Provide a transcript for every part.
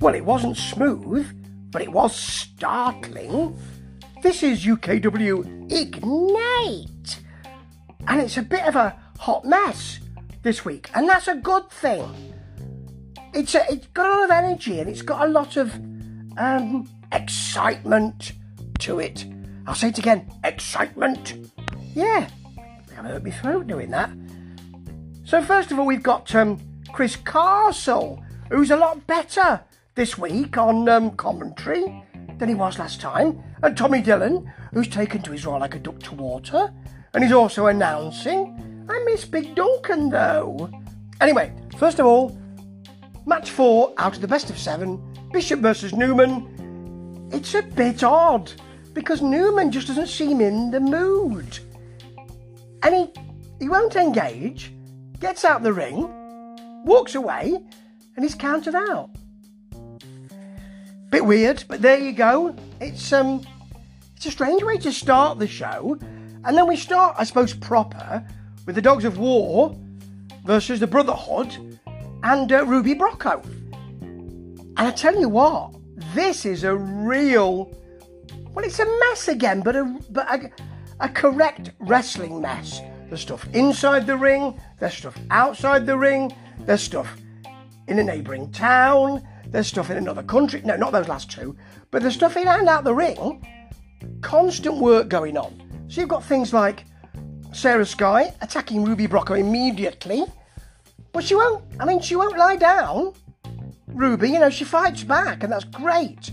Well, it wasn't smooth, but it was startling. This is UKW Ignite. And it's a bit of a hot mess this week, and that's a good thing. It's, a, it's got a lot of energy and it's got a lot of um, excitement to it. I'll say it again excitement. Yeah, I hurt my throat doing that. So, first of all, we've got um, Chris Castle, who's a lot better this week on um, commentary than he was last time, and Tommy Dillon, who's taken to his role like a duck to water, and he's also announcing. I miss Big Duncan though. Anyway, first of all, match four out of the best of seven Bishop versus Newman. It's a bit odd because Newman just doesn't seem in the mood. And he, he won't engage, gets out the ring, walks away, and he's counted out. Bit weird, but there you go. It's um, it's a strange way to start the show, and then we start, I suppose, proper with the Dogs of War versus the Brotherhood and uh, Ruby Brocco. And I tell you what, this is a real, well, it's a mess again, but a but a, a correct wrestling mess. There's stuff inside the ring, there's stuff outside the ring, there's stuff in a neighbouring town, there's stuff in another country. No, not those last two, but there's stuff in and out the ring. Constant work going on. So you've got things like Sarah Sky attacking Ruby Brocco immediately. But she won't, I mean, she won't lie down. Ruby, you know, she fights back, and that's great.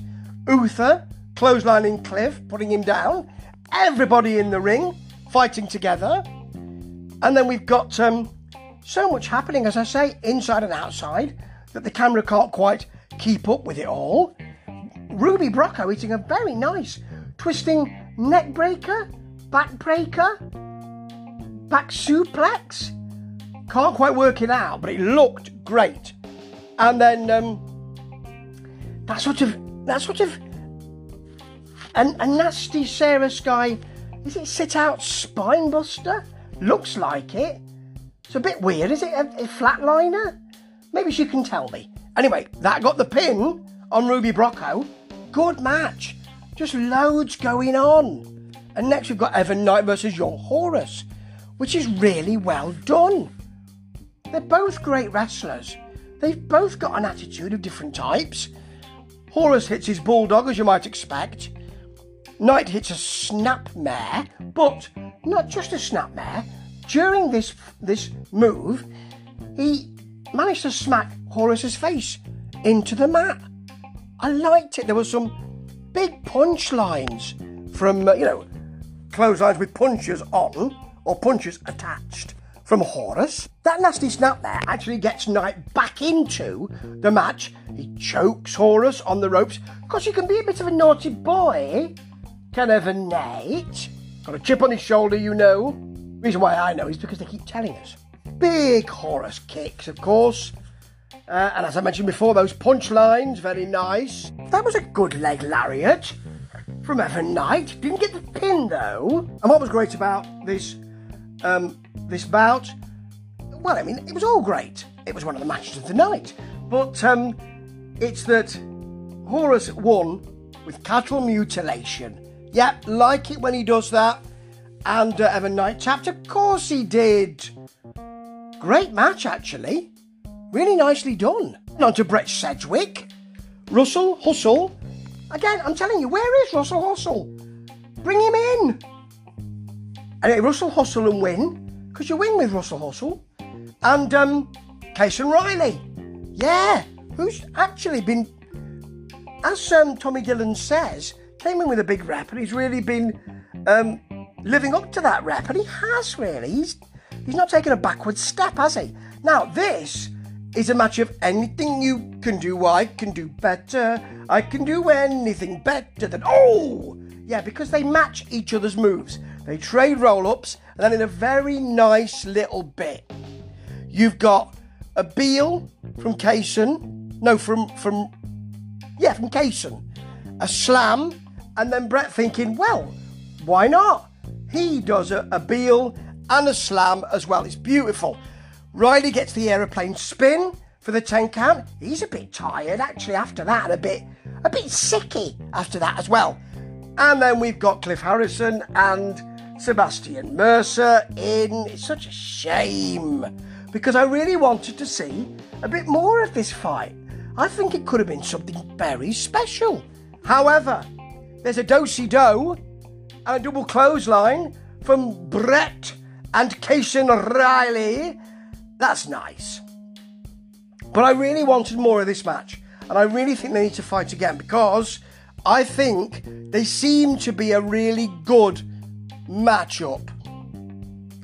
Uther clotheslining Cliff, putting him down. Everybody in the ring fighting together. And then we've got um, so much happening, as I say, inside and outside, that the camera can't quite keep up with it all. Ruby Brocco eating a very nice twisting neck breaker, back breaker, back suplex. Can't quite work it out, but it looked great. And then um, that sort of that sort of a, a nasty Sarah Sky. Is it sit out spine buster? Looks like it. It's a bit weird. Is it a, a flatliner? Maybe she can tell me. Anyway, that got the pin on Ruby Brocco. Good match. Just loads going on. And next we've got Evan Knight versus Young Horus, which is really well done. They're both great wrestlers. They've both got an attitude of different types. Horus hits his bulldog, as you might expect. Knight hits a snap mare, but not just a snap mare. During this this move, he managed to smack Horus's face into the mat. I liked it. There were some big punchlines from, uh, you know, clotheslines with punches on or punches attached from Horus. That nasty snap there actually gets Knight back into the match. He chokes Horus on the ropes because he can be a bit of a naughty boy. Can Evan Knight. Got a chip on his shoulder, you know. Reason why I know is because they keep telling us. Big Horus kicks, of course. Uh, and as I mentioned before, those punchlines, very nice. That was a good leg lariat from Evan Knight. Didn't get the pin though. And what was great about this um, this bout? Well, I mean, it was all great. It was one of the matches of the night. But um, it's that Horus won with cattle mutilation. Yep, like it when he does that. And uh, Evan Knight tapped. Of course he did. Great match, actually. Really nicely done. And on to Brett Sedgwick. Russell Hustle. Again, I'm telling you, where is Russell Hustle? Bring him in. Anyway, Russell Hustle and win, because you win with Russell Hustle. And um, Cason Riley. Yeah, who's actually been, as um, Tommy Dillon says, came in with a big rep and he's really been um, living up to that rep. And he has really. He's, he's not taken a backward step, has he? Now, this is a match of anything you can do, I can do better. I can do anything better than. Oh! Yeah, because they match each other's moves. They trade roll ups, and then in a very nice little bit, you've got a Beal from Cason. No, from. from yeah, from Cason. A slam, and then Brett thinking, well, why not? He does a, a Beal and a slam as well. It's beautiful. Riley gets the aeroplane spin for the 10 count. He's a bit tired actually after that, a bit a bit sicky after that as well. And then we've got Cliff Harrison and Sebastian Mercer in. It's such a shame because I really wanted to see a bit more of this fight. I think it could have been something very special. However, there's a dosey do and a double clothesline from Brett and Cason Riley. That's nice. But I really wanted more of this match, and I really think they need to fight again because I think they seem to be a really good matchup.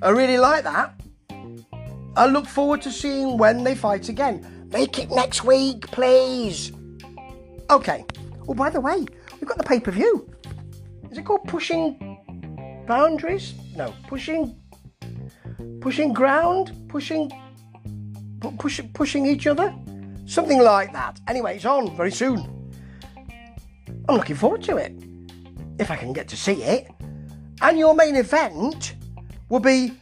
I really like that. I look forward to seeing when they fight again. Make it next week, please. Okay. Oh, by the way, we've got the pay per view. Is it called Pushing Boundaries? No, Pushing. Pushing Ground? Pushing. Push, pushing each other? Something like that. Anyway, it's on very soon. I'm looking forward to it. If I can get to see it. And your main event will be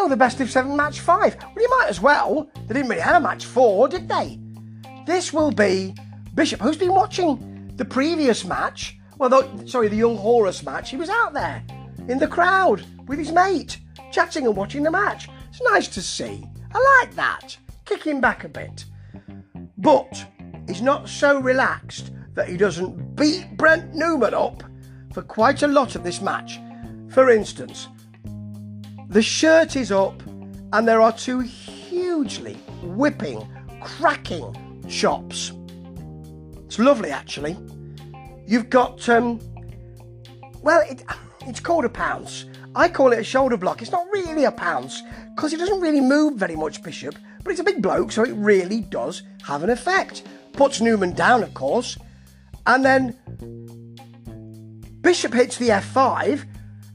Oh, the best of seven match five. Well, you might as well. They didn't really have a match four, did they? This will be Bishop, who's been watching the previous match. Well, the, sorry, the Young Horus match. He was out there in the crowd with his mate, chatting and watching the match. It's nice to see. I like that. Kicking back a bit. But he's not so relaxed that he doesn't beat Brent Newman up for quite a lot of this match. For instance, the shirt is up, and there are two hugely whipping, cracking chops. It's lovely, actually. You've got, um, well, it, it's called a pounce. I call it a shoulder block. It's not really a pounce because it doesn't really move very much, Bishop, but it's a big bloke, so it really does have an effect. Puts Newman down, of course, and then Bishop hits the F5,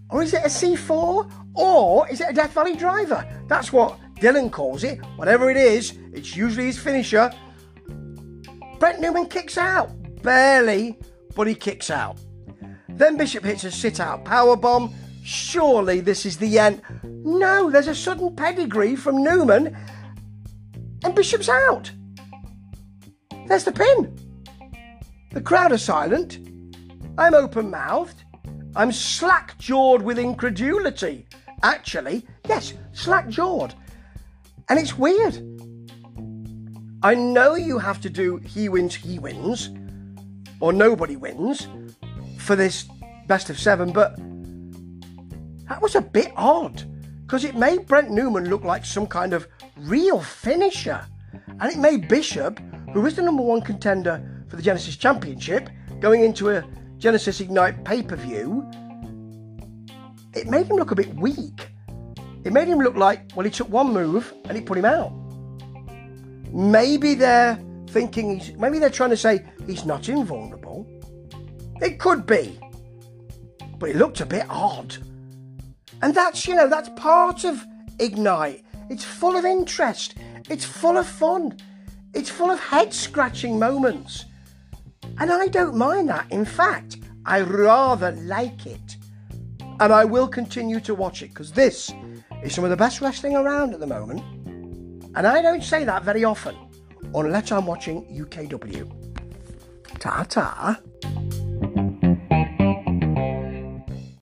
or is it a C4? Or is it a Death Valley driver? That's what Dillon calls it. Whatever it is, it's usually his finisher. Brent Newman kicks out. Barely, but he kicks out. Then Bishop hits a sit out power bomb. Surely this is the end. No, there's a sudden pedigree from Newman, and Bishop's out. There's the pin. The crowd are silent. I'm open mouthed. I'm slack jawed with incredulity. Actually, yes, slack jawed. And it's weird. I know you have to do he wins, he wins, or nobody wins for this best of seven, but that was a bit odd because it made Brent Newman look like some kind of real finisher. And it made Bishop, who is the number one contender for the Genesis Championship, going into a Genesis Ignite pay per view, it made him look a bit weak. It made him look like, well, he took one move and it put him out. Maybe they're thinking he's, maybe they're trying to say he's not invulnerable. It could be. But it looked a bit odd. And that's, you know, that's part of Ignite. It's full of interest, it's full of fun, it's full of head scratching moments. And I don't mind that. In fact, I rather like it and I will continue to watch it because this is some of the best wrestling around at the moment. And I don't say that very often, unless I'm watching UKW. Ta ta.